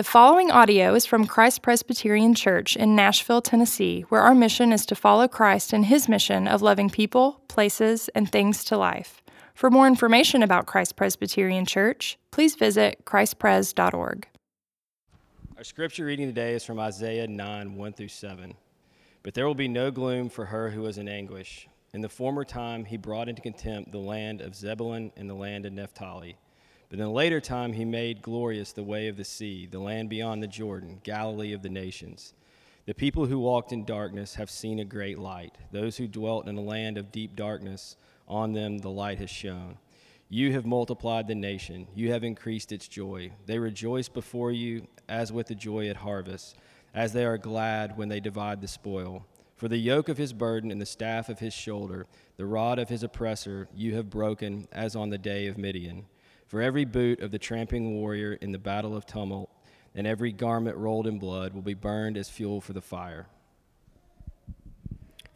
The following audio is from Christ Presbyterian Church in Nashville, Tennessee, where our mission is to follow Christ in his mission of loving people, places, and things to life. For more information about Christ Presbyterian Church, please visit christpres.org. Our scripture reading today is from Isaiah 9 1 through 7. But there will be no gloom for her who is in anguish. In the former time, he brought into contempt the land of Zebulun and the land of Naphtali. But in a later time, he made glorious the way of the sea, the land beyond the Jordan, Galilee of the nations. The people who walked in darkness have seen a great light. Those who dwelt in a land of deep darkness, on them the light has shone. You have multiplied the nation, you have increased its joy. They rejoice before you as with the joy at harvest, as they are glad when they divide the spoil. For the yoke of his burden and the staff of his shoulder, the rod of his oppressor, you have broken as on the day of Midian. For every boot of the tramping warrior in the battle of tumult, and every garment rolled in blood will be burned as fuel for the fire.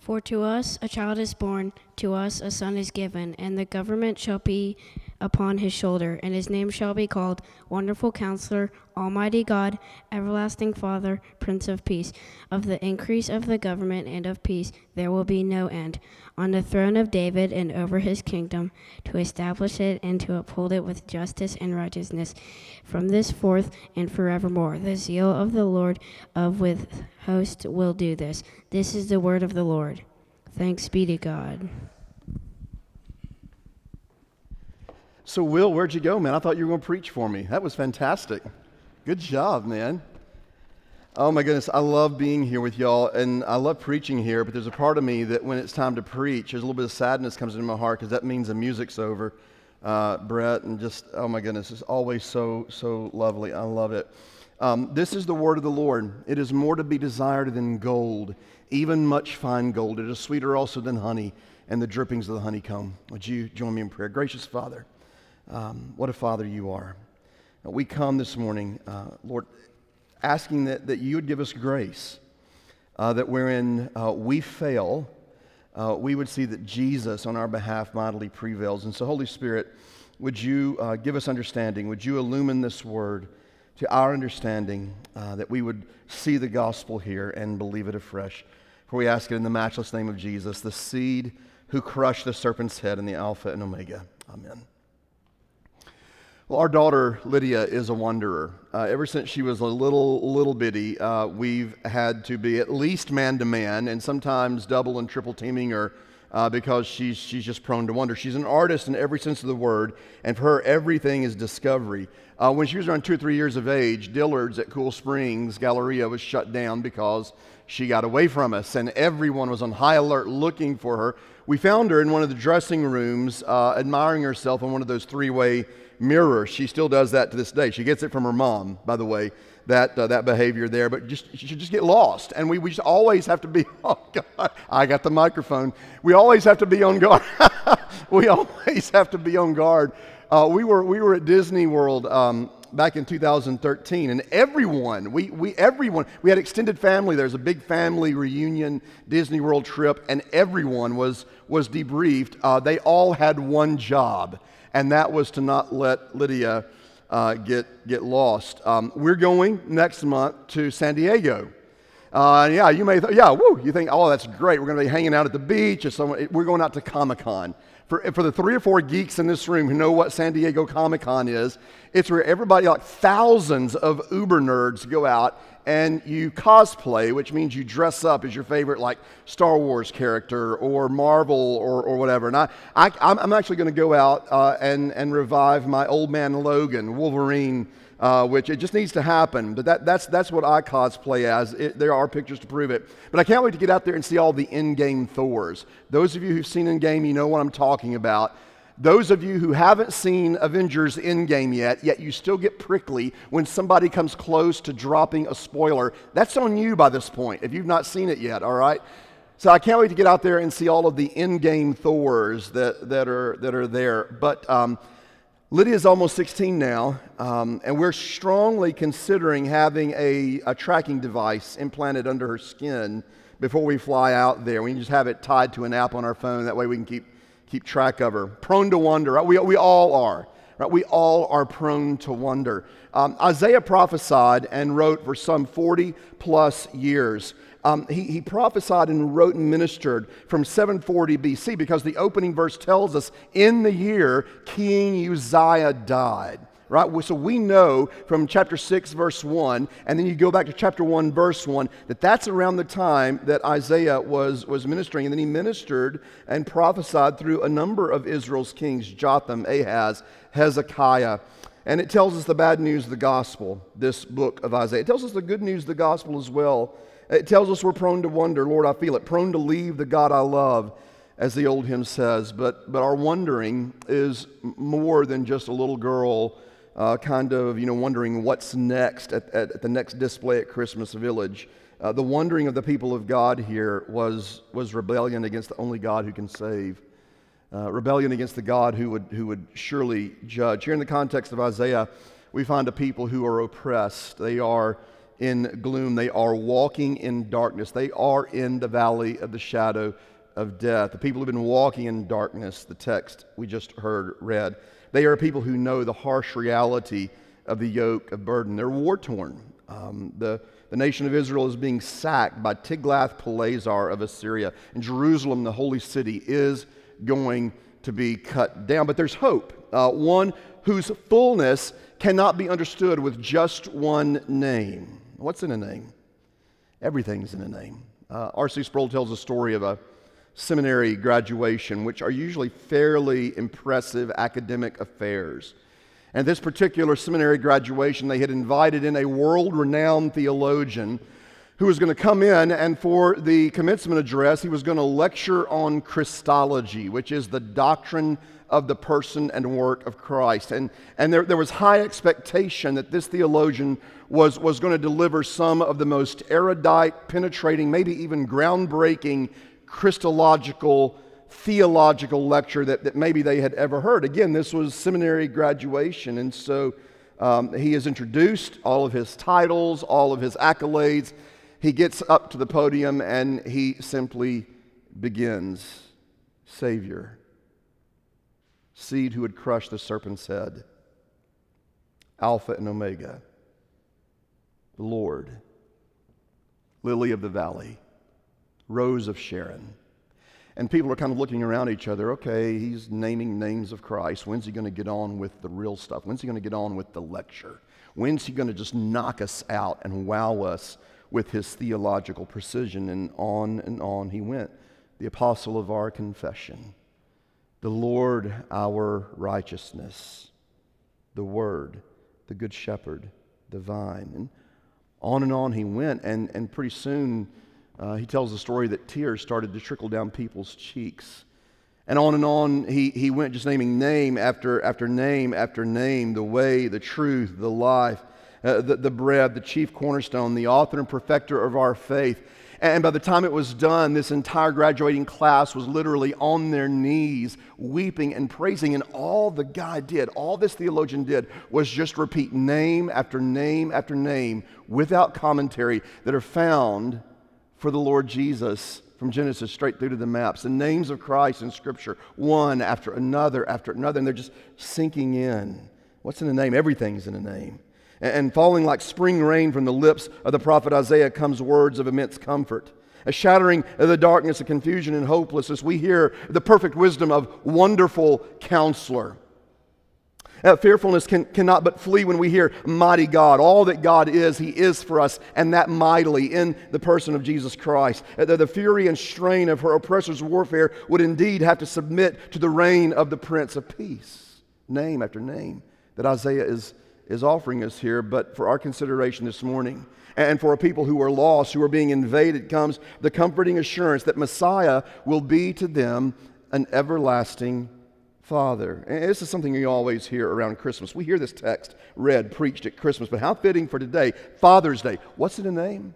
For to us a child is born, to us a son is given, and the government shall be upon his shoulder, and his name shall be called Wonderful Counselor, Almighty God, Everlasting Father, Prince of Peace. Of the increase of the government and of peace there will be no end, on the throne of David and over his kingdom, to establish it and to uphold it with justice and righteousness from this forth and forevermore. The zeal of the Lord of with hosts will do this. This is the word of the Lord. Thanks be to God. So, Will, where'd you go, man? I thought you were going to preach for me. That was fantastic. Good job, man. Oh my goodness, I love being here with y'all, and I love preaching here. But there's a part of me that when it's time to preach, there's a little bit of sadness comes into my heart because that means the music's over. Uh, Brett, and just oh my goodness, it's always so so lovely. I love it. Um, this is the word of the Lord. It is more to be desired than gold, even much fine gold. It is sweeter also than honey, and the drippings of the honeycomb. Would you join me in prayer, gracious Father? Um, what a father you are. Uh, we come this morning, uh, Lord, asking that, that you would give us grace, uh, that wherein uh, we fail, uh, we would see that Jesus on our behalf mightily prevails. And so, Holy Spirit, would you uh, give us understanding? Would you illumine this word to our understanding that we would see the gospel here and believe it afresh? For we ask it in the matchless name of Jesus, the seed who crushed the serpent's head in the Alpha and Omega. Amen. Well, our daughter Lydia is a wanderer. Uh, ever since she was a little, little bitty, uh, we've had to be at least man to man, and sometimes double and triple teaming her uh, because she's she's just prone to wander. She's an artist in every sense of the word, and for her, everything is discovery. Uh, when she was around two or three years of age, Dillard's at Cool Springs Galleria was shut down because she got away from us, and everyone was on high alert looking for her. We found her in one of the dressing rooms, uh, admiring herself in one of those three-way mirror. She still does that to this day. She gets it from her mom, by the way, that, uh, that behavior there. But just, she just get lost. And we, we just always have to be, oh God, I got the microphone. We always have to be on guard. we always have to be on guard. Uh, we, were, we were at Disney World um, back in 2013 and everyone we, we everyone we had extended family there's a big family reunion disney world trip and everyone was was debriefed uh, they all had one job and that was to not let Lydia uh, get, get lost. Um, we're going next month to San Diego. Uh, yeah, you may, th- yeah, woo, you think, oh, that's great. We're going to be hanging out at the beach. Or someone, we're going out to Comic Con. For, for the three or four geeks in this room who know what San Diego Comic Con is, it's where everybody, like thousands of Uber nerds, go out and you cosplay, which means you dress up as your favorite, like Star Wars character or Marvel or, or whatever. And I, I, am actually going to go out uh, and, and revive my old man Logan, Wolverine, uh, which it just needs to happen. But that, that's, that's what I cosplay as. It, there are pictures to prove it. But I can't wait to get out there and see all the Endgame Thors. Those of you who've seen Endgame, you know what I'm talking about. Those of you who haven't seen Avengers Endgame yet, yet you still get prickly when somebody comes close to dropping a spoiler, that's on you by this point, if you've not seen it yet, all right? So I can't wait to get out there and see all of the Endgame Thors that, that, are, that are there. But um, Lydia's almost 16 now, um, and we're strongly considering having a, a tracking device implanted under her skin before we fly out there. We can just have it tied to an app on our phone. That way we can keep keep track of her. Prone to wonder. Right? We, we all are. Right? We all are prone to wonder. Um, Isaiah prophesied and wrote for some 40 plus years. Um, he, he prophesied and wrote and ministered from 740 BC because the opening verse tells us in the year King Uzziah died right? So we know from chapter 6, verse 1, and then you go back to chapter 1, verse 1, that that's around the time that Isaiah was, was ministering. And then he ministered and prophesied through a number of Israel's kings Jotham, Ahaz, Hezekiah. And it tells us the bad news of the gospel, this book of Isaiah. It tells us the good news of the gospel as well. It tells us we're prone to wonder, Lord, I feel it, prone to leave the God I love, as the old hymn says. But, but our wondering is more than just a little girl uh, kind of, you know, wondering what's next at, at, at the next display at Christmas Village. Uh, the wondering of the people of God here was, was rebellion against the only God who can save. Uh, rebellion against the God who would, who would surely judge. Here in the context of Isaiah, we find a people who are oppressed. They are in gloom. They are walking in darkness. They are in the valley of the shadow of death. The people who have been walking in darkness, the text we just heard read. They are people who know the harsh reality of the yoke of burden. They're war torn. Um, the, the nation of Israel is being sacked by Tiglath-Pileser of Assyria. And Jerusalem, the holy city, is going to be cut down. But there's hope. Uh, one whose fullness cannot be understood with just one name. What's in a name? Everything's in a name. Uh, R.C. Sproul tells a story of a seminary graduation, which are usually fairly impressive academic affairs. And this particular seminary graduation, they had invited in a world renowned theologian who was going to come in and for the commencement address, he was going to lecture on Christology, which is the doctrine of the person and work of Christ. And, and there, there was high expectation that this theologian was, was going to deliver some of the most erudite, penetrating, maybe even groundbreaking Christological, theological lecture that, that maybe they had ever heard. Again, this was seminary graduation, and so um, he is introduced all of his titles, all of his accolades. He gets up to the podium and he simply begins Savior, seed who would crush the serpent's head, Alpha and Omega, the Lord, Lily of the Valley Rose of Sharon. And people are kind of looking around each other. Okay, he's naming names of Christ. When's he going to get on with the real stuff? When's he going to get on with the lecture? When's he going to just knock us out and wow us with his theological precision? And on and on he went. The apostle of our confession, the Lord our righteousness, the Word, the Good Shepherd, the vine. And on and on he went. And, and pretty soon, uh, he tells the story that tears started to trickle down people's cheeks. And on and on he, he went, just naming name after, after name after name the way, the truth, the life, uh, the, the bread, the chief cornerstone, the author and perfecter of our faith. And by the time it was done, this entire graduating class was literally on their knees, weeping and praising. And all the guy did, all this theologian did, was just repeat name after name after name without commentary that are found for the Lord Jesus from Genesis straight through to the maps. The names of Christ in Scripture, one after another after another, and they're just sinking in. What's in a name? Everything's in a name. And falling like spring rain from the lips of the prophet Isaiah comes words of immense comfort. A shattering of the darkness of confusion and hopelessness, we hear the perfect wisdom of wonderful counselor. Uh, fearfulness can, cannot but flee when we hear mighty God. All that God is, He is for us, and that mightily in the person of Jesus Christ. Uh, the, the fury and strain of her oppressor's warfare would indeed have to submit to the reign of the Prince of Peace. Name after name that Isaiah is, is offering us here, but for our consideration this morning. And for a people who are lost, who are being invaded, comes the comforting assurance that Messiah will be to them an everlasting Father. And this is something you always hear around Christmas. We hear this text read, preached at Christmas, but how fitting for today, Father's Day. What's in a name?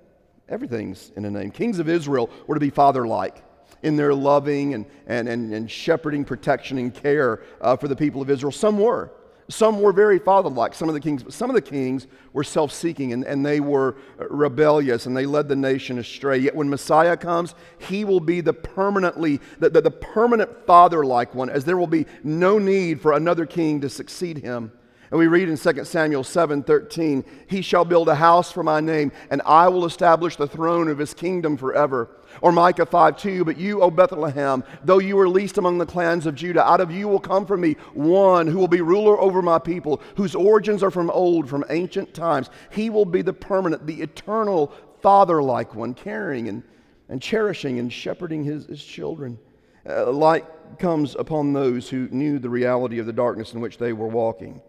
Everything's in a name. Kings of Israel were to be father like in their loving and, and, and, and shepherding, protection, and care uh, for the people of Israel. Some were. Some were very fatherlike, some of the kings, some of the kings were self seeking and, and they were rebellious and they led the nation astray. Yet when Messiah comes, he will be the permanently, the, the, the permanent father like one, as there will be no need for another king to succeed him. And we read in 2 Samuel 7 13, He shall build a house for my name, and I will establish the throne of his kingdom forever. Or Micah 5 2, But you, O Bethlehem, though you are least among the clans of Judah, out of you will come for me one who will be ruler over my people, whose origins are from old, from ancient times. He will be the permanent, the eternal, father like one, caring and, and cherishing and shepherding his, his children. Uh, light comes upon those who knew the reality of the darkness in which they were walking.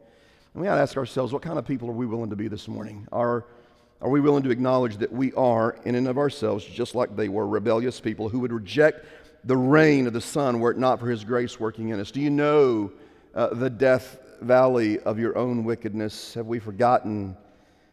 And we got to ask ourselves, what kind of people are we willing to be this morning? Are, are we willing to acknowledge that we are, in and of ourselves, just like they were, rebellious people who would reject the reign of the Son were it not for His grace working in us? Do you know uh, the death valley of your own wickedness? Have we forgotten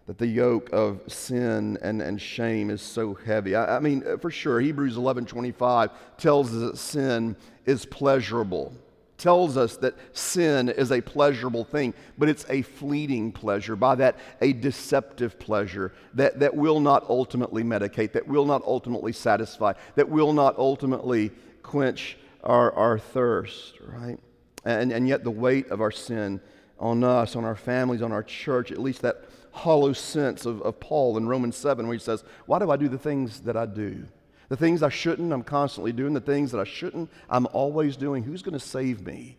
that the yoke of sin and, and shame is so heavy? I, I mean, for sure, Hebrews 11 25 tells us that sin is pleasurable tells us that sin is a pleasurable thing, but it's a fleeting pleasure. By that, a deceptive pleasure that, that will not ultimately medicate, that will not ultimately satisfy, that will not ultimately quench our, our thirst, right? And, and yet, the weight of our sin on us, on our families, on our church, at least that hollow sense of, of Paul in Romans 7, where he says, Why do I do the things that I do? The things I shouldn't, I'm constantly doing. The things that I shouldn't, I'm always doing. Who's going to save me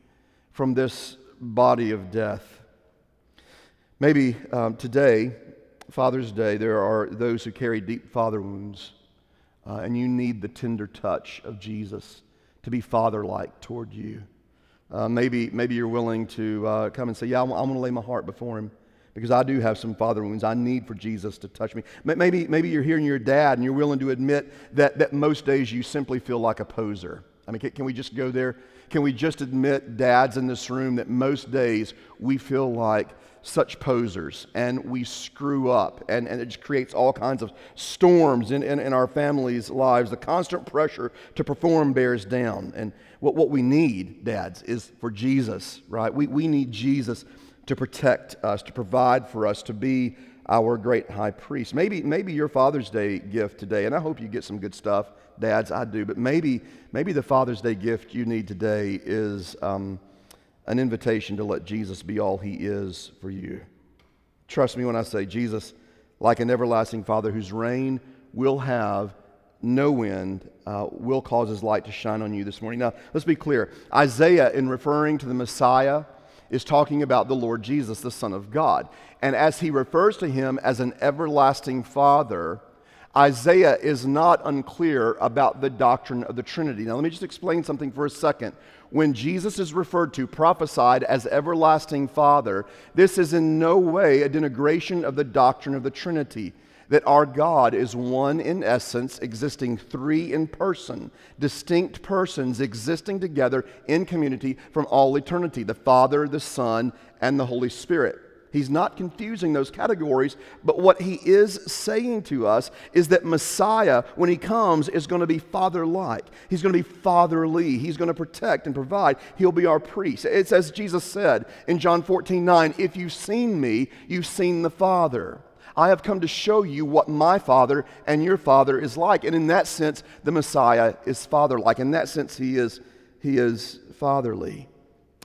from this body of death? Maybe um, today, Father's Day, there are those who carry deep father wounds, uh, and you need the tender touch of Jesus to be father like toward you. Uh, maybe, maybe you're willing to uh, come and say, Yeah, I'm, I'm going to lay my heart before Him because I do have some father wounds. I need for Jesus to touch me. Maybe, maybe you're hearing your dad and you're willing to admit that, that most days you simply feel like a poser. I mean, can, can we just go there? Can we just admit, dads in this room, that most days we feel like such posers and we screw up and, and it just creates all kinds of storms in, in, in our families' lives. The constant pressure to perform bears down. And what, what we need, dads, is for Jesus, right? We, we need Jesus to protect us, to provide for us, to be our great high priest. Maybe, maybe your Father's Day gift today, and I hope you get some good stuff, dads, I do, but maybe, maybe the Father's Day gift you need today is um, an invitation to let Jesus be all he is for you. Trust me when I say Jesus, like an everlasting Father whose reign will have no end, uh, will cause his light to shine on you this morning. Now, let's be clear. Isaiah, in referring to the Messiah, is talking about the Lord Jesus, the Son of God. And as he refers to him as an everlasting Father, Isaiah is not unclear about the doctrine of the Trinity. Now, let me just explain something for a second. When Jesus is referred to, prophesied as everlasting Father, this is in no way a denigration of the doctrine of the Trinity that our God is one in essence, existing three in person, distinct persons existing together in community from all eternity the Father, the Son, and the Holy Spirit. He's not confusing those categories, but what he is saying to us is that Messiah, when he comes, is going to be father like. He's going to be fatherly. He's going to protect and provide. He'll be our priest. It's as Jesus said in John 14 9, if you've seen me, you've seen the Father. I have come to show you what my Father and your Father is like. And in that sense, the Messiah is father like. In that sense, he is, he is fatherly.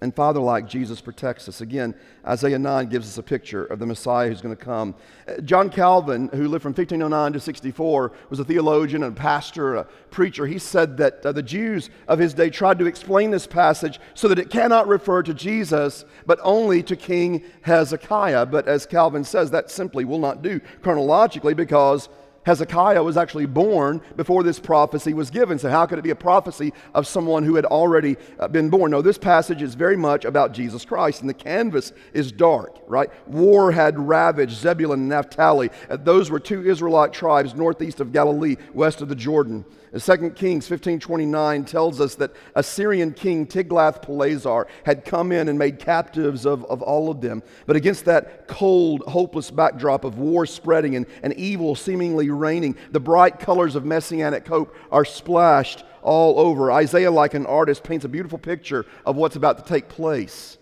And Father like Jesus protects us. Again, Isaiah 9 gives us a picture of the Messiah who's going to come. Uh, John Calvin, who lived from 1509 to 64, was a theologian and a pastor, a preacher. He said that uh, the Jews of his day tried to explain this passage so that it cannot refer to Jesus, but only to King Hezekiah. But as Calvin says, that simply will not do chronologically because Hezekiah was actually born before this prophecy was given. So, how could it be a prophecy of someone who had already uh, been born? No, this passage is very much about Jesus Christ, and the canvas is dark, right? War had ravaged Zebulun and Naphtali. Uh, those were two Israelite tribes northeast of Galilee, west of the Jordan. 2 Kings 15:29 tells us that Assyrian king Tiglath-Pileser had come in and made captives of, of all of them. But against that cold, hopeless backdrop of war spreading and, and evil seemingly reigning, the bright colors of messianic hope are splashed all over. Isaiah, like an artist, paints a beautiful picture of what's about to take place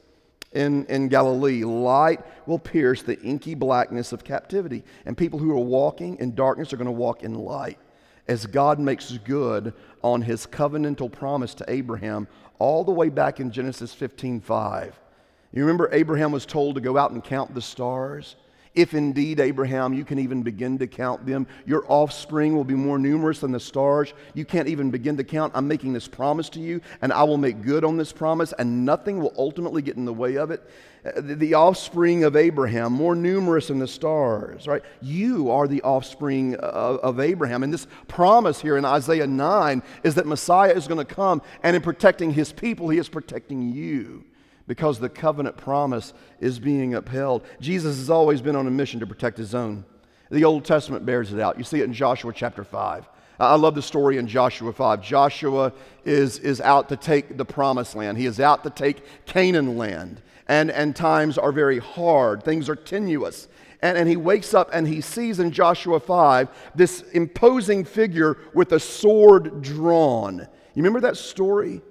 in, in Galilee. Light will pierce the inky blackness of captivity, and people who are walking in darkness are going to walk in light as God makes good on his covenantal promise to Abraham all the way back in Genesis 15:5. You remember Abraham was told to go out and count the stars? If indeed, Abraham, you can even begin to count them, your offspring will be more numerous than the stars. You can't even begin to count. I'm making this promise to you, and I will make good on this promise, and nothing will ultimately get in the way of it. Uh, the offspring of Abraham, more numerous than the stars, right? You are the offspring of, of Abraham. And this promise here in Isaiah 9 is that Messiah is going to come, and in protecting his people, he is protecting you because the covenant promise is being upheld. Jesus has always been on a mission to protect his own. The Old Testament bears it out. You see it in Joshua chapter 5. I love the story in Joshua 5. Joshua is, is out to take the promised land, he is out to take Canaan land. And, and times are very hard, things are tenuous. And, and he wakes up and he sees in Joshua 5 this imposing figure with a sword drawn. You remember that story?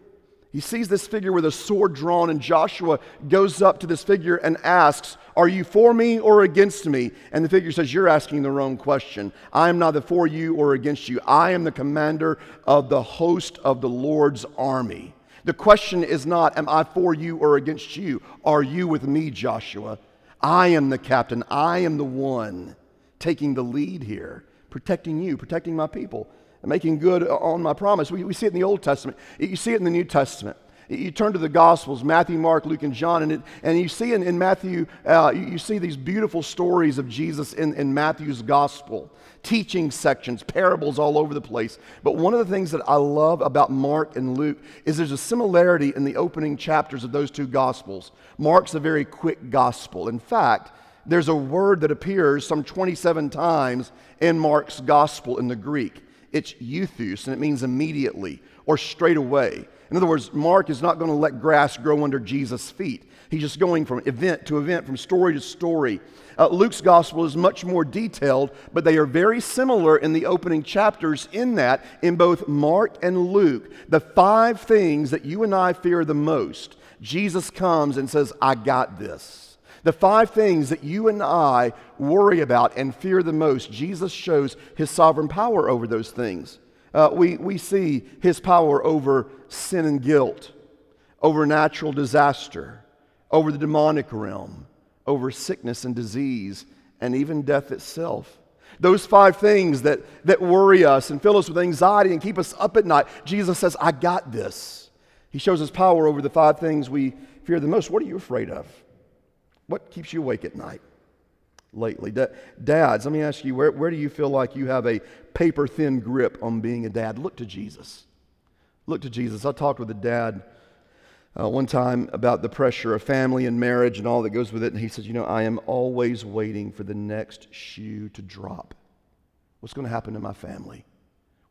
He sees this figure with a sword drawn, and Joshua goes up to this figure and asks, Are you for me or against me? And the figure says, You're asking the wrong question. I am neither for you or against you. I am the commander of the host of the Lord's army. The question is not, Am I for you or against you? Are you with me, Joshua? I am the captain. I am the one taking the lead here, protecting you, protecting my people making good on my promise. We, we see it in the Old Testament, you see it in the New Testament. You turn to the Gospels, Matthew, Mark, Luke, and John, and, it, and you see in, in Matthew, uh, you, you, see these beautiful stories of Jesus in, in Matthew's Gospel, teaching sections, parables all over the place. But one of the things that I love about Mark and Luke is there's a similarity in the opening chapters of those two Gospels. Mark's a very quick Gospel. In fact, there's a word that appears some 27 times in Mark's Gospel in the Greek. It's euthus, and it means immediately or straight away. In other words, Mark is not going to let grass grow under Jesus' feet. He's just going from event to event, from story to story. Uh, Luke's gospel is much more detailed, but they are very similar in the opening chapters, in that, in both Mark and Luke, the five things that you and I fear the most, Jesus comes and says, I got this. The five things that you and I worry about and fear the most, Jesus shows his sovereign power over those things. Uh, we, we see his power over sin and guilt, over natural disaster, over the demonic realm, over sickness and disease, and even death itself. Those five things that, that worry us and fill us with anxiety and keep us up at night, Jesus says, I got this. He shows his power over the five things we fear the most. What are you afraid of? What keeps you awake at night lately? Dads, let me ask you, where, where do you feel like you have a paper thin grip on being a dad? Look to Jesus. Look to Jesus. I talked with a dad uh, one time about the pressure of family and marriage and all that goes with it, and he says, You know, I am always waiting for the next shoe to drop. What's going to happen to my family?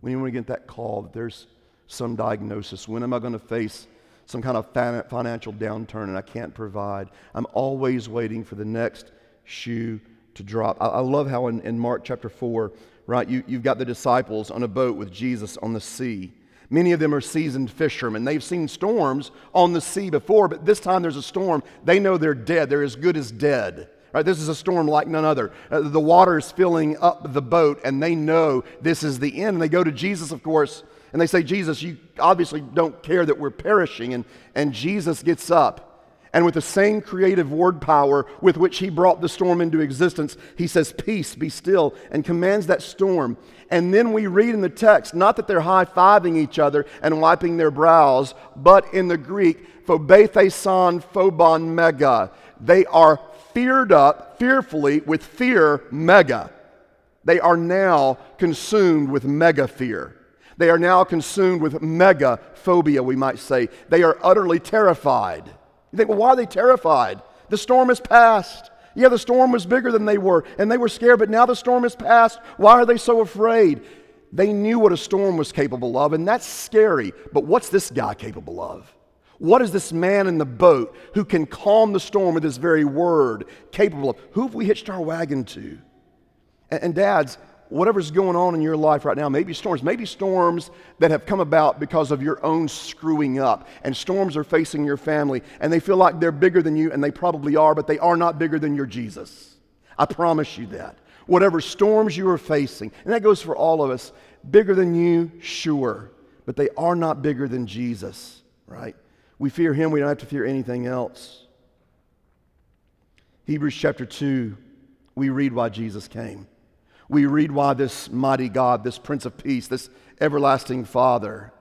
When you want to get that call that there's some diagnosis, when am I going to face some kind of financial downturn and I can't provide. I'm always waiting for the next shoe to drop. I, I love how in, in, Mark chapter 4, right, you, you've got the disciples on a boat with Jesus on the sea. Many of them are seasoned fishermen. They've seen storms on the sea before, but this time there's a storm. They know they're dead. They're as good as dead. Right, this is a storm like none other. Uh, the water is filling up the boat, and they know this is the end. And they go to Jesus, of course, and they say, Jesus, you obviously don't care that we're perishing. And, and Jesus gets up. And with the same creative word power with which he brought the storm into existence, he says, Peace, be still, and commands that storm. And then we read in the text, not that they're high fiving each other and wiping their brows, but in the Greek, phobetheson phobon mega. They are feared up, fearfully, with fear mega. They are now consumed with mega fear. They are now consumed with mega phobia, we might say. They are utterly terrified. You think, well, why are they terrified? The storm has passed. Yeah, the storm was bigger than they were, and they were scared, but now the storm has passed. Why are they so afraid? They knew what a storm was capable of, and that's scary. But what's this guy capable of? What is this man in the boat who can calm the storm with his very word capable of? Who have we hitched our wagon to? And dads, whatever's going on in your life right now, maybe storms, maybe storms that have come about because of your own screwing up, and storms are facing your family, and they feel like they're bigger than you, and they probably are, but they are not bigger than your Jesus. I promise you that. Whatever storms you are facing, and that goes for all of us, bigger than you, sure, but they are not bigger than Jesus, right? We fear him, we don't have to fear anything else. Hebrews chapter 2, we read why Jesus came. We read why this mighty God, this Prince of Peace, this everlasting Father,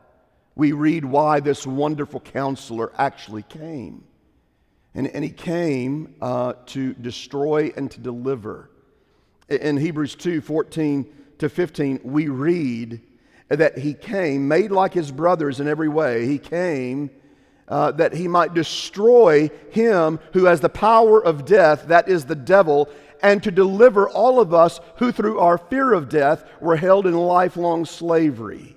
we read why this wonderful counselor actually came. And, and he came uh, to destroy and to deliver. In Hebrews 2 14 to 15, we read that he came, made like his brothers in every way. He came uh, that he might destroy him who has the power of death, that is the devil, and to deliver all of us who, through our fear of death, were held in lifelong slavery.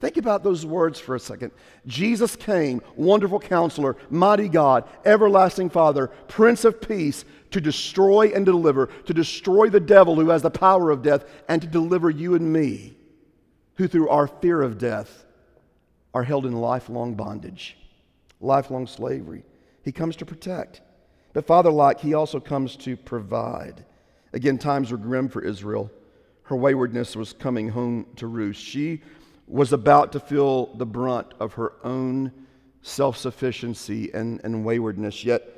Think about those words for a second. Jesus came, wonderful counselor, mighty God, everlasting Father, Prince of Peace, to destroy and deliver, to destroy the devil who has the power of death, and to deliver you and me, who through our fear of death are held in lifelong bondage, lifelong slavery. He comes to protect. But Father like, He also comes to provide. Again, times were grim for Israel. Her waywardness was coming home to roost. She was about to feel the brunt of her own self sufficiency and, and waywardness. Yet,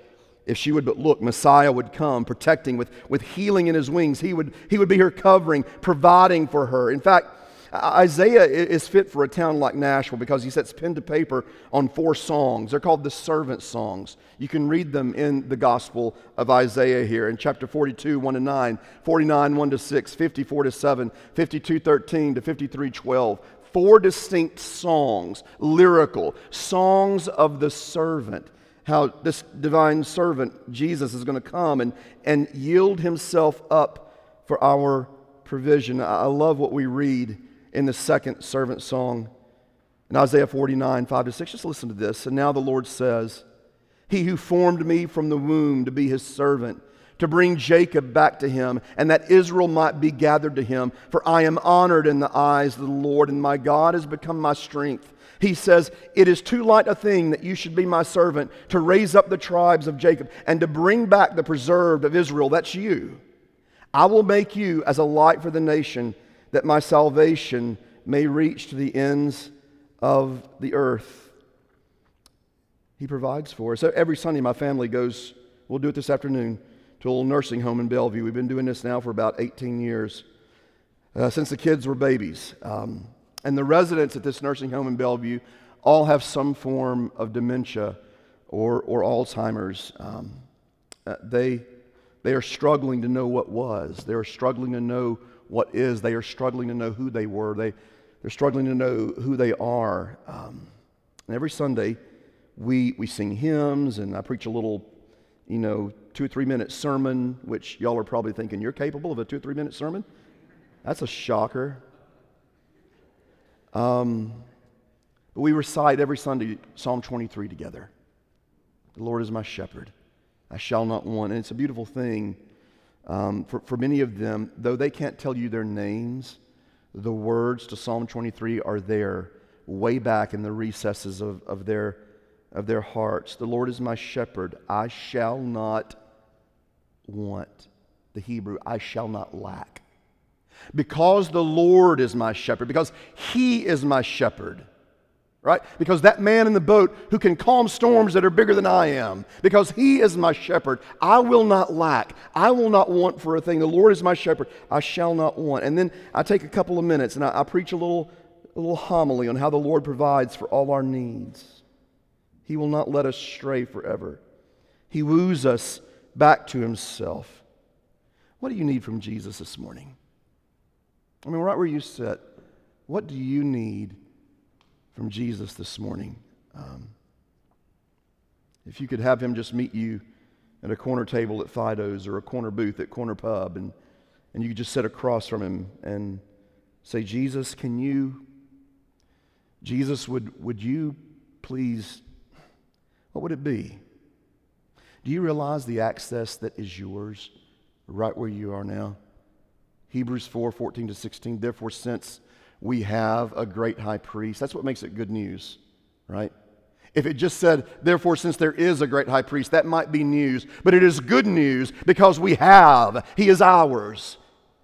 if she would but look, Messiah would come, protecting with, with healing in his wings. He would, he would be her covering, providing for her. In fact, Isaiah is fit for a town like Nashville because he sets pen to paper on four songs. They're called the servant songs. You can read them in the Gospel of Isaiah here in chapter 42, 1 to 9, 49, 1 to 6, 54 to 7, 52, 13 to 53, 12. Four distinct songs, lyrical, songs of the servant. How this divine servant, Jesus, is going to come and, and yield himself up for our provision. I love what we read in the second servant song in Isaiah 49, 5 to 6. Just listen to this. And now the Lord says, He who formed me from the womb to be his servant, to bring Jacob back to him, and that Israel might be gathered to him. For I am honored in the eyes of the Lord, and my God has become my strength. He says, It is too light a thing that you should be my servant to raise up the tribes of Jacob and to bring back the preserved of Israel. That's you. I will make you as a light for the nation that my salvation may reach to the ends of the earth. He provides for us. So every Sunday, my family goes, we'll do it this afternoon, to a little nursing home in Bellevue. We've been doing this now for about 18 years, uh, since the kids were babies. Um, and the residents at this nursing home in Bellevue all have some form of dementia or, or Alzheimer's. Um, uh, they, they are struggling to know what was, they are struggling to know what is. They are struggling to know who they were. They, they're struggling to know who they are. Um, and every Sunday, we, we sing hymns, and I preach a little, you know, two or three minute sermon, which y'all are probably thinking, you're capable of a two or three minute sermon? That's a shocker. Um, but we recite every Sunday Psalm 23 together. The Lord is my shepherd. I shall not want. And it's a beautiful thing um, for, for many of them, though they can't tell you their names, the words to Psalm 23 are there way back in the recesses of, of, their, of their hearts. The Lord is my shepherd. I shall not want. The Hebrew, I shall not lack. Because the Lord is my shepherd, because He is my shepherd right? Because that man in the boat who can calm storms that are bigger than I am, because he is my shepherd, I will not lack. I will not want for a thing. The Lord is my shepherd. I shall not want. And then I take a couple of minutes and I, I preach a little, a little homily on how the Lord provides for all our needs. He will not let us stray forever. He woos us back to himself. What do you need from Jesus this morning? I mean, right where you sit, what do you need from Jesus this morning. Um, if you could have him just meet you at a corner table at Fido's or a corner booth at Corner Pub, and, and you could just sit across from him and say, Jesus, can you, Jesus, would, would you please, what would it be? Do you realize the access that is yours right where you are now? Hebrews 4 14 to 16. Therefore, since we have a great high priest. That's what makes it good news, right? If it just said, therefore, since there is a great high priest, that might be news. But it is good news because we have. He is ours.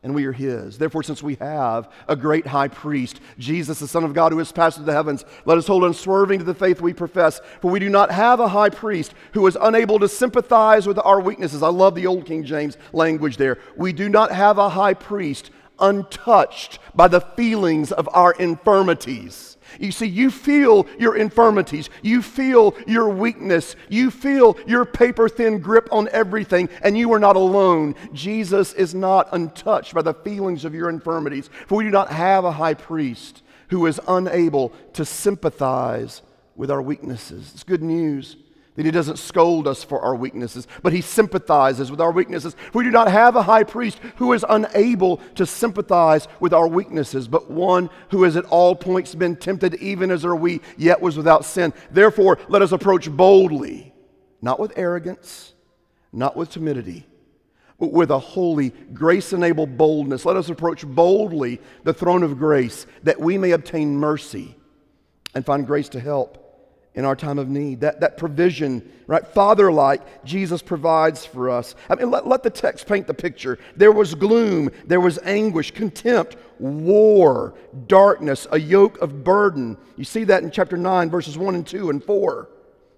and we are his. Therefore, since we have a great high priest, Jesus, the Son of God, who has passed through the heavens, let us hold unswerving to the faith we profess. For we do not have a high priest who is unable to sympathize with our weaknesses. I love the old King James language there. We do not have a high priest untouched by the feelings of our infirmities you see, you feel your infirmities, you feel your weakness, you feel your paper thin grip on everything, and you are not alone. Jesus is not untouched by the feelings of your infirmities, for we do not have a high priest who is unable to sympathize with our weaknesses. It's good news that he doesn't scold us for our weaknesses, but he sympathizes with our weaknesses. We do not have a high priest who is unable to sympathize with our weaknesses, but one who has at all points been tempted, even as are we, yet was without sin. Therefore, let us approach boldly, not with arrogance, not with timidity, but with a holy, grace enabled boldness. Let us approach boldly the throne of grace that we may obtain mercy and find grace to help in our time of need. That, that provision, right? Father like, Jesus provides for us. I mean, let, let the text paint the picture. There was gloom, there was anguish, contempt, war, darkness, a yoke of burden. You see that in chapter 9, verses 1 and 2 and 4.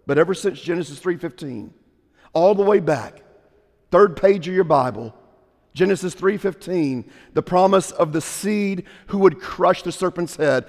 But ever since Genesis 3:15, all the way back, third page of your Bible, Genesis 3:15, the promise of the seed who would crush the serpent's head.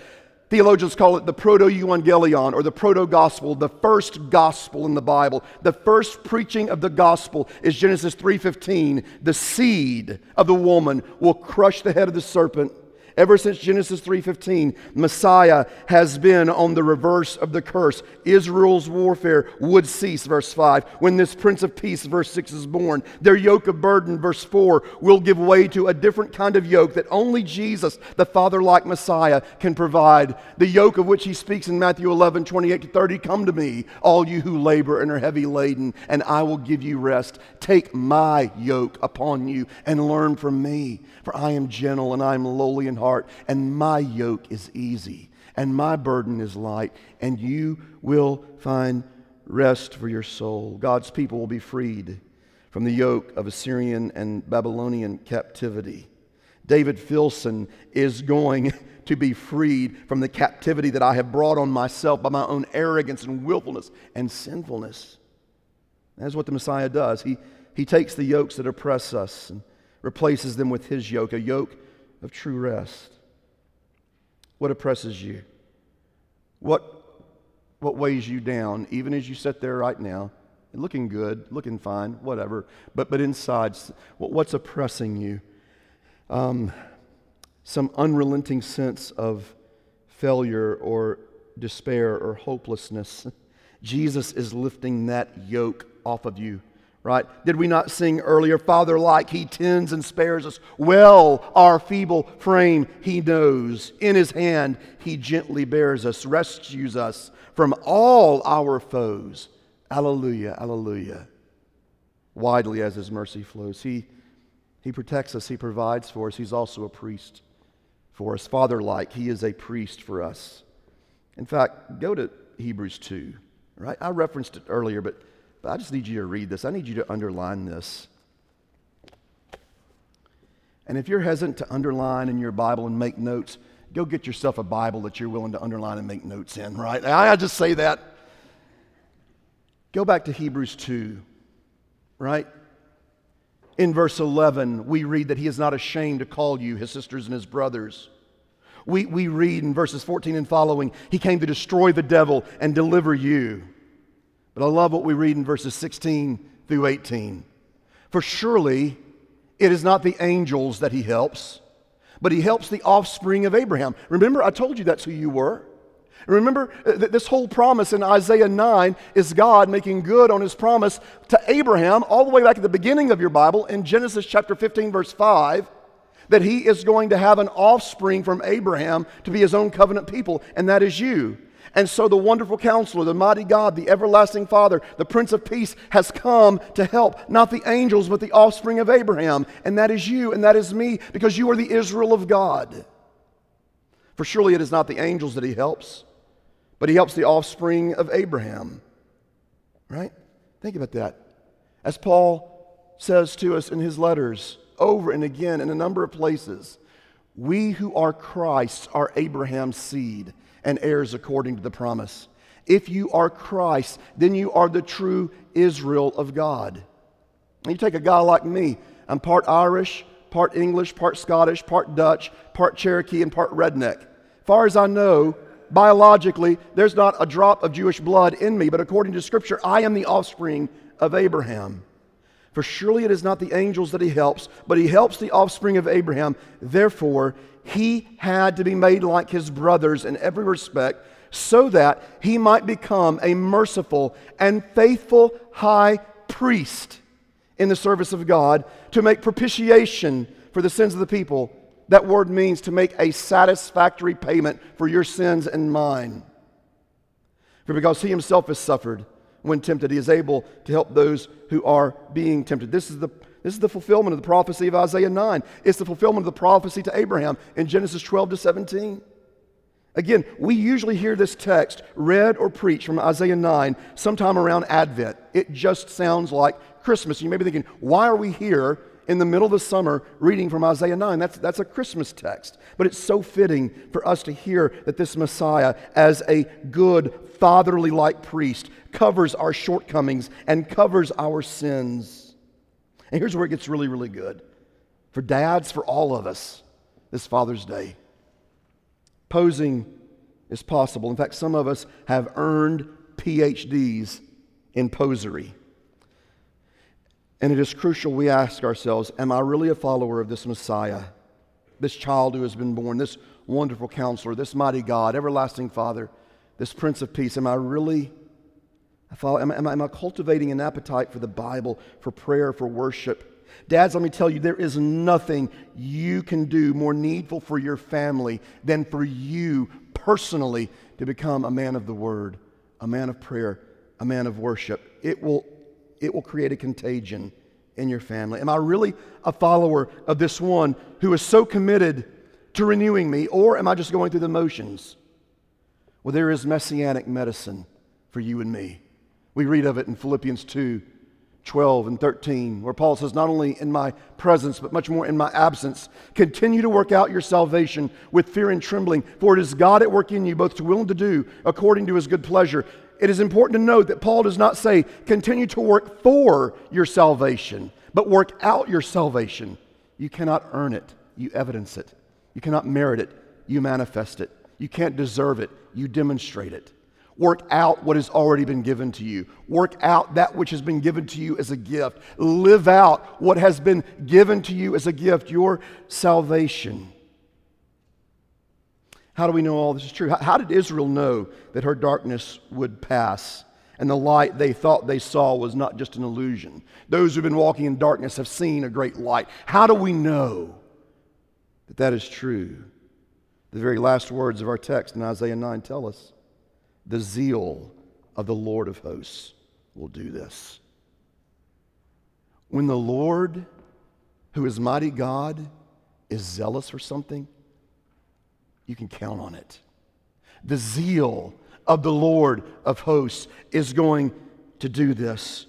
Theologians call it the proto evangelion or the proto gospel, the first gospel in the Bible. The first preaching of the gospel is Genesis 3:15. The seed of the woman will crush the head of the serpent Ever since Genesis 3:15, Messiah has been on the reverse of the curse. Israel's warfare would cease verse 5 when this prince of peace verse 6 is born. Their yoke of burden verse 4 will give way to a different kind of yoke that only Jesus, the father-like Messiah can provide. The yoke of which he speaks in Matthew 11, 28 to 30, come to me, all you who labor and are heavy laden, and I will give you rest. Take my yoke upon you and learn from me, for I am gentle and I am lowly in heart, and my yoke is easy, and my burden is light, and you will find rest for your soul. God's people will be freed from the yoke of Assyrian and Babylonian captivity. David Filson is going to be freed from the captivity that I have brought on myself by my own arrogance and willfulness and sinfulness. That's what the Messiah does. He, he takes the yokes that oppress us and replaces them with his yoke, a yoke of true rest. What oppresses you? What, what weighs you down, even as you sit there right now, looking good, looking fine, whatever, but, but inside, what's oppressing you? Um, some unrelenting sense of failure or despair or hopelessness. Jesus is lifting that yoke off of you right? Did we not sing earlier, Father like, He tends and spares us? Well, our feeble frame He knows. In His hand He gently bears us, rescues us from all our foes. Alleluia, alleluia. Widely as His mercy flows. He, he protects us, He provides for us. He's also a priest for us. Father like, He is a priest for us. In fact, go to Hebrews 2, right? I referenced it earlier, but but I just need you to read this. I need you to underline this. And if you're hesitant to underline in your Bible and make notes, go get yourself a Bible that you're willing to underline and make notes in, right? I just say that. Go back to Hebrews 2, right? In verse 11, we read that he is not ashamed to call you his sisters and his brothers. We, we read in verses 14 and following, he came to destroy the devil and deliver you. But I love what we read in verses 16 through 18. For surely it is not the angels that he helps, but he helps the offspring of Abraham. Remember, I told you that's who you were. Remember uh, that this whole promise in Isaiah 9 is God making good on his promise to Abraham all the way back at the beginning of your Bible in Genesis chapter 15, verse 5, that he is going to have an offspring from Abraham to be his own covenant people, and that is you. And so the wonderful counselor, the mighty God, the everlasting Father, the Prince of Peace has come to help not the angels, but the offspring of Abraham. And that is you and that is me because you are the Israel of God. For surely it is not the angels that he helps, but he helps the offspring of Abraham. Right? Think about that. As Paul says to us in his letters, over and again in a number of places. We who are Christ are Abraham's seed and heirs according to the promise. If you are Christ, then you are the true Israel of God. And you take a guy like me, I'm part Irish, part English, part Scottish, part Dutch, part Cherokee, and part redneck. Far as I know, biologically, there's not a drop of Jewish blood in me, but according to Scripture, I am the offspring of Abraham. For surely it is not the angels that he helps, but he helps the offspring of Abraham. Therefore, he had to be made like his brothers in every respect, so that he might become a merciful and faithful high priest in the service of God to make propitiation for the sins of the people. That word means to make a satisfactory payment for your sins and mine. For because he himself has suffered when tempted, he is able to help those who are being tempted. This is the this is the fulfillment of the prophecy of Isaiah 9. It's the fulfillment of the prophecy to Abraham in Genesis 12 to 17. Again, we usually hear this text read or preached from Isaiah 9 sometime around Advent. It just sounds like Christmas. You may be thinking, why are we here in the middle of the summer reading from Isaiah 9? That's, that's a Christmas text. But it's so fitting for us to hear that this Messiah, as a good, fatherly like priest, covers our shortcomings and covers our sins. And here's where it gets really, really good. For dads, for all of us, this Father's Day. Posing is possible. In fact, some of us have earned PhDs in posery. And it is crucial we ask ourselves Am I really a follower of this Messiah, this child who has been born, this wonderful counselor, this mighty God, everlasting Father, this Prince of Peace? Am I really am, am, am I cultivating an appetite for the Bible, for prayer, for worship? Dads, let me tell you, there is nothing you can do more needful for your family than for you personally to become a man of the Word, a man of prayer, a man of worship. It will, it will create a contagion in your family. Am I really a follower of this one who is so committed to renewing me, or am I just going through the motions? Well, there is messianic medicine for you and me. We read of it in Philippians 2 12 and 13, where Paul says, Not only in my presence, but much more in my absence, continue to work out your salvation with fear and trembling, for it is God at work in you, both to will and to do, according to his good pleasure. It is important to note that Paul does not say, Continue to work for your salvation, but work out your salvation. You cannot earn it, you evidence it. You cannot merit it, you manifest it. You can't deserve it, you demonstrate it. Work out what has already been given to you. Work out that which has been given to you as a gift. Live out what has been given to you as a gift, your salvation. How do we know all this is true? How, did Israel know that her darkness would pass and the light they thought they saw was not just an illusion? Those who've been walking in darkness have seen a great light. How do we know that that is true? The very last words of our text in Isaiah 9 tell us the zeal of the Lord of hosts will do this. When the Lord, who is mighty God, is zealous for something, you can count on it. The zeal of the Lord of hosts is going to do this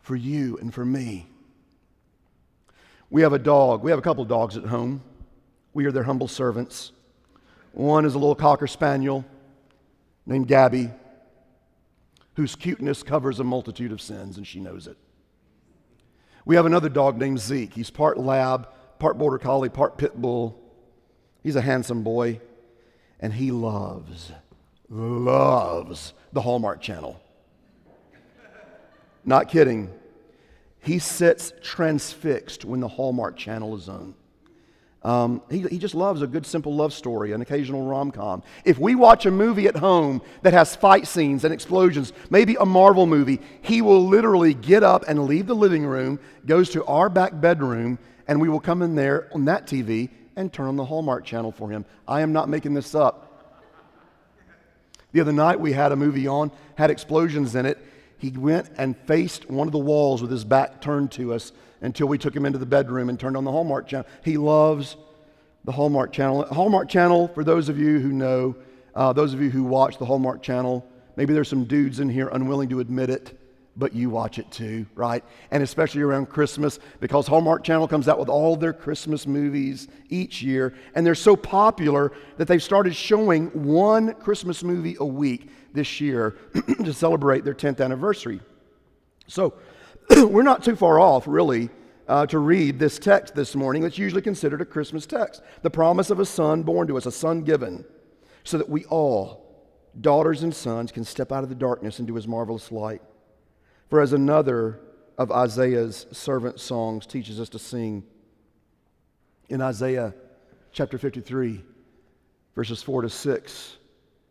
for you and for me. We have a dog. We have a couple dogs at home. We are their humble servants. One is a little cocker spaniel named Gabby, whose cuteness covers a multitude of sins, and she knows it. We have another dog named Zeke. He's part lab, part border collie, part pit bull. He's a handsome boy, and he loves, loves the Hallmark Channel. Not kidding. He sits transfixed when the Hallmark Channel is on. Um, he, he just loves a good, simple love story, an occasional rom com. If we watch a movie at home that has fight scenes and explosions, maybe a Marvel movie, he will literally get up and leave the living room, goes to our back bedroom, and we will come in there on that TV and turn on the Hallmark channel for him. I am not making this up. The other night we had a movie on, had explosions in it. He went and faced one of the walls with his back turned to us until we took him into the bedroom and turned on the Hallmark channel. He loves the Hallmark channel. Hallmark channel, for those of you who know, uh, those of you who watch the Hallmark channel, maybe there's some dudes in here unwilling to admit it. But you watch it too, right? And especially around Christmas because Hallmark Channel comes out with all their Christmas movies each year, and they're so popular that they've started showing one Christmas movie a week this year to celebrate their 10th anniversary. So we're not too far off, really, uh, to read this text this morning that's usually considered a Christmas text. The promise of a son born to us, a son given, so that we all, daughters and sons, can step out of the darkness into his marvelous light. For as another of Isaiah's servant songs teaches us to sing, in Isaiah chapter 53, verses 4 to 6,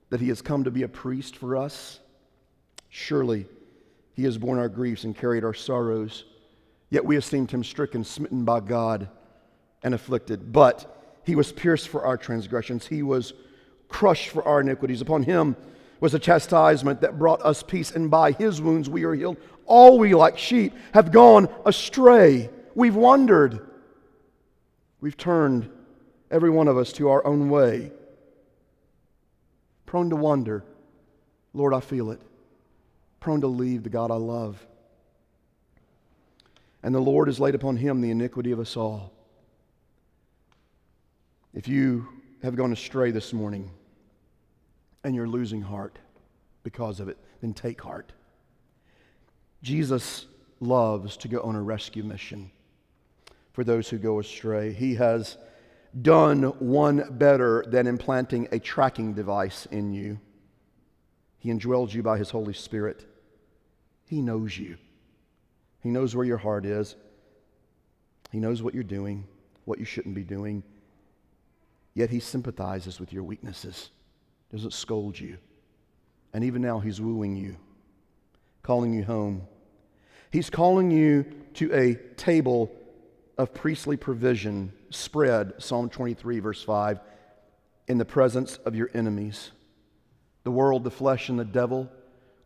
that he has come to be a priest for us. Surely he has borne our griefs and carried our sorrows. Yet we esteemed him stricken, smitten by God, and afflicted. But he was pierced for our transgressions, he was crushed for our iniquities. Upon him was a chastisement that brought us peace, and by his wounds we are healed. All we, like sheep, have gone astray. We've wandered. We've turned, every one of us, to our own way. Prone to wander. Lord, I feel it. Prone to leave the God I love. And the Lord has laid upon him the iniquity of us all. If you have gone astray this morning and you're losing heart because of it, then take heart. Jesus loves to go on a rescue mission for those who go astray. He has done one better than implanting a tracking device in you. He indwells you by His Holy Spirit. He knows you, He knows where your heart is, He knows what you're doing, what you shouldn't be doing. Yet He sympathizes with your weaknesses, doesn't scold you. And even now, He's wooing you, calling you home. He's calling you to a table of priestly provision spread, Psalm 23, verse 5, in the presence of your enemies. The world, the flesh, and the devil,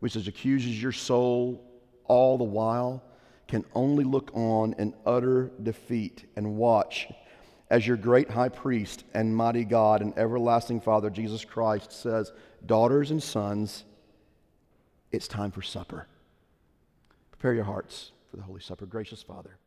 which accuses your soul all the while, can only look on in utter defeat and watch as your great high priest and mighty God and everlasting Father, Jesus Christ, says, Daughters and sons, it's time for supper. Prepare your hearts for the Holy Supper. Gracious Father.